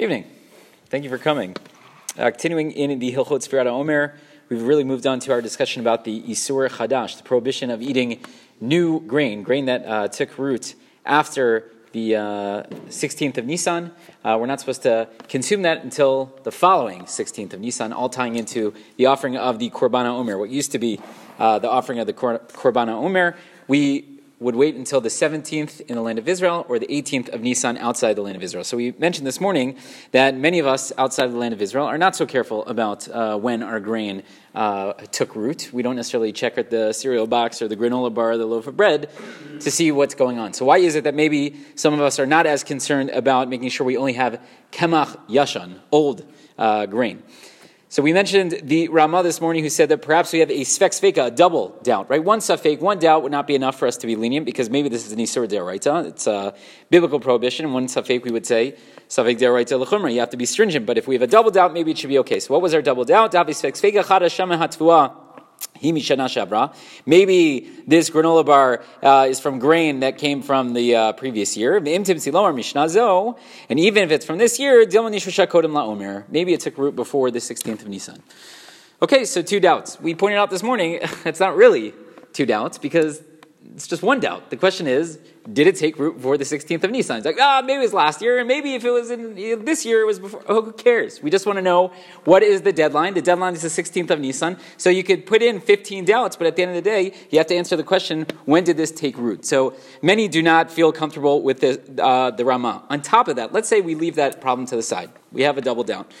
Evening. Thank you for coming. Uh, continuing in the Hilchot Sfirat Omer, we've really moved on to our discussion about the Isur Chadash, the prohibition of eating new grain, grain that uh, took root after the uh, 16th of Nisan. Uh, we're not supposed to consume that until the following 16th of Nisan, all tying into the offering of the Korban HaOmer, what used to be uh, the offering of the Kor- Korban HaOmer. We would wait until the 17th in the land of Israel or the 18th of Nisan outside the land of Israel. So we mentioned this morning that many of us outside the land of Israel are not so careful about uh, when our grain uh, took root. We don't necessarily check at the cereal box or the granola bar or the loaf of bread to see what's going on. So why is it that maybe some of us are not as concerned about making sure we only have kemach yashan, old uh, grain? So we mentioned the Rama this morning who said that perhaps we have a sfek sveka, a double doubt, right? One safek, one doubt would not be enough for us to be lenient because maybe this is an isur deraita. It's a biblical prohibition. One safek we would say safek deraita lechumra. You have to be stringent. But if we have a double doubt, maybe it should be okay. So what was our double doubt? Davi sfek sveka shama hatvua. Maybe this granola bar uh, is from grain that came from the uh, previous year. And even if it's from this year, maybe it took root before the 16th of Nisan. Okay, so two doubts. We pointed out this morning it's not really two doubts because it's just one doubt. The question is, did it take root before the 16th of Nisan? It's like, ah, maybe it was last year, and maybe if it was in this year, it was before. Oh, who cares? We just want to know what is the deadline. The deadline is the 16th of Nisan. So you could put in 15 doubts, but at the end of the day, you have to answer the question, when did this take root? So many do not feel comfortable with the, uh, the Rama. On top of that, let's say we leave that problem to the side. We have a double doubt.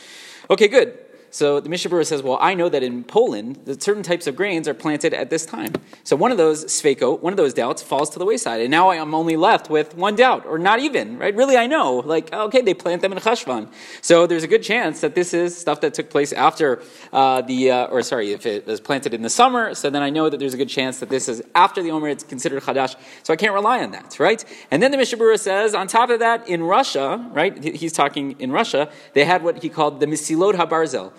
Okay, good. So the Mishnah Berurah says, well, I know that in Poland, that certain types of grains are planted at this time. So one of those, sveko, one of those doubts falls to the wayside. And now I am only left with one doubt, or not even, right? Really, I know. Like, okay, they plant them in Cheshvan. So there's a good chance that this is stuff that took place after uh, the, uh, or sorry, if it was planted in the summer, so then I know that there's a good chance that this is after the Omer, it's considered Chadash. So I can't rely on that, right? And then the Mishnah Berurah says, on top of that, in Russia, right, he's talking in Russia, they had what he called the Misilot HaBarzel.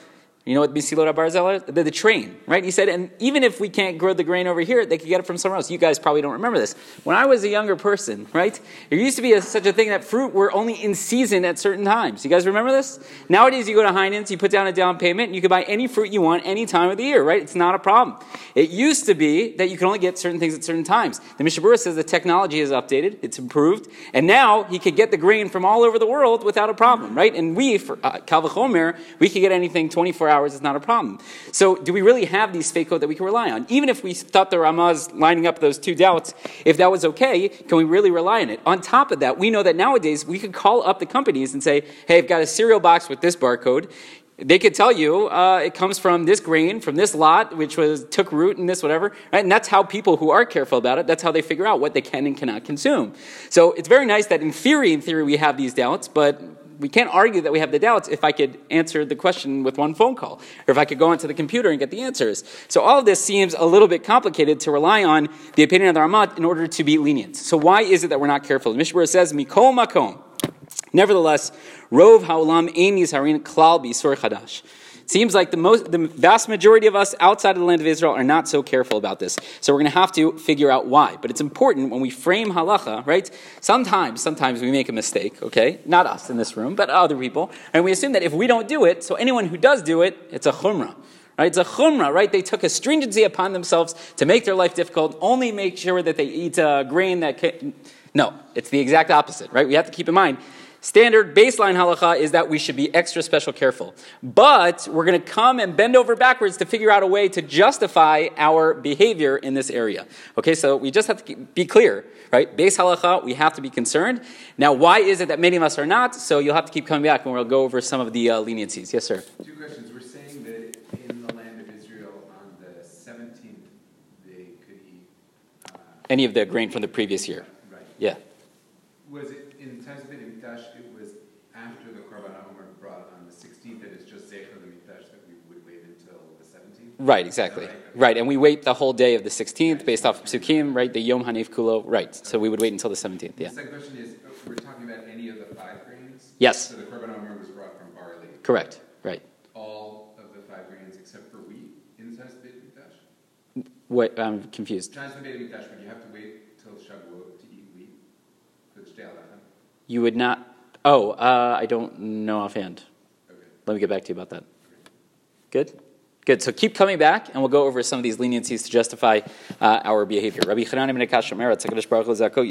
You know what Misilot Barzel is? The, the, train, right? He said, and even if we can't grow the grain over here, they could get it from somewhere else. You guys probably don't remember this. When I was a younger person, right, there used to be a, such a thing that fruit were only in season at certain times. You guys remember this? Nowadays, you go to Heinen's, you put down a down payment, and you can buy any fruit you want any time of the year, right? It's not a problem. It used to be that you can only get certain things at certain times. The Mishnah Berurah says the technology is updated, it's improved, and now he could get the grain from all over the world without a problem, right? And we, for uh, Kalvachomer, we could get anything 24 hours is not a problem. So, do we really have these fake that we can rely on? Even if we thought the Ramaz lining up those two doubts, if that was okay, can we really rely on it? On top of that, we know that nowadays we could call up the companies and say, hey, I've got a cereal box with this barcode they could tell you uh, it comes from this grain from this lot which was took root in this whatever right? and that's how people who are careful about it that's how they figure out what they can and cannot consume so it's very nice that in theory in theory we have these doubts but we can't argue that we have the doubts if I could answer the question with one phone call, or if I could go onto the computer and get the answers. So all of this seems a little bit complicated to rely on the opinion of the Ramat in order to be lenient. So why is it that we're not careful? The says, Mikol Makom. Nevertheless, Rov Haolam Ein Nizharin Klal Bisur Chadash. Seems like the most, the vast majority of us outside of the land of Israel are not so careful about this. So we're going to have to figure out why. But it's important when we frame halacha, right? Sometimes, sometimes we make a mistake, okay? Not us in this room, but other people. And we assume that if we don't do it, so anyone who does do it, it's a chumrah. Right? It's a chumrah, right? They took a stringency upon themselves to make their life difficult, only make sure that they eat a grain that can... No, it's the exact opposite, right? We have to keep in mind standard baseline halacha is that we should be extra special careful. But we're going to come and bend over backwards to figure out a way to justify our behavior in this area. Okay, so we just have to be clear, right? Base halacha, we have to be concerned. Now, why is it that many of us are not? So you'll have to keep coming back and we'll go over some of the uh, leniencies. Yes, sir. Two questions. We're saying that in the land of Israel on the 17th, they could eat uh, any of the grain from the previous year. Right. Yeah. Was it in times of the Mikdash, it was after the Korban Omer brought on the 16th, and it's just Zecher the Mikdash that we would wait until the 17th? Right, exactly. Right. And we wait the whole day of the 16th based off of Psukim, right? The Yom Hanif Kulo, right. So we would wait until the 17th, yeah. The second question is, we're talking about any of the five grains? Yes. So the Korban Omer was brought from barley. Correct, right. All of the five grains except for wheat in the Beit Mikdash? What, I'm confused. The Beit Mikdash, would you have to wait till Shavuot to eat wheat? For the Shtei You would not, Oh, uh, I don't know offhand. Okay. Let me get back to you about that. Good? Good. So keep coming back, and we'll go over some of these leniencies to justify uh, our behavior. Rabbi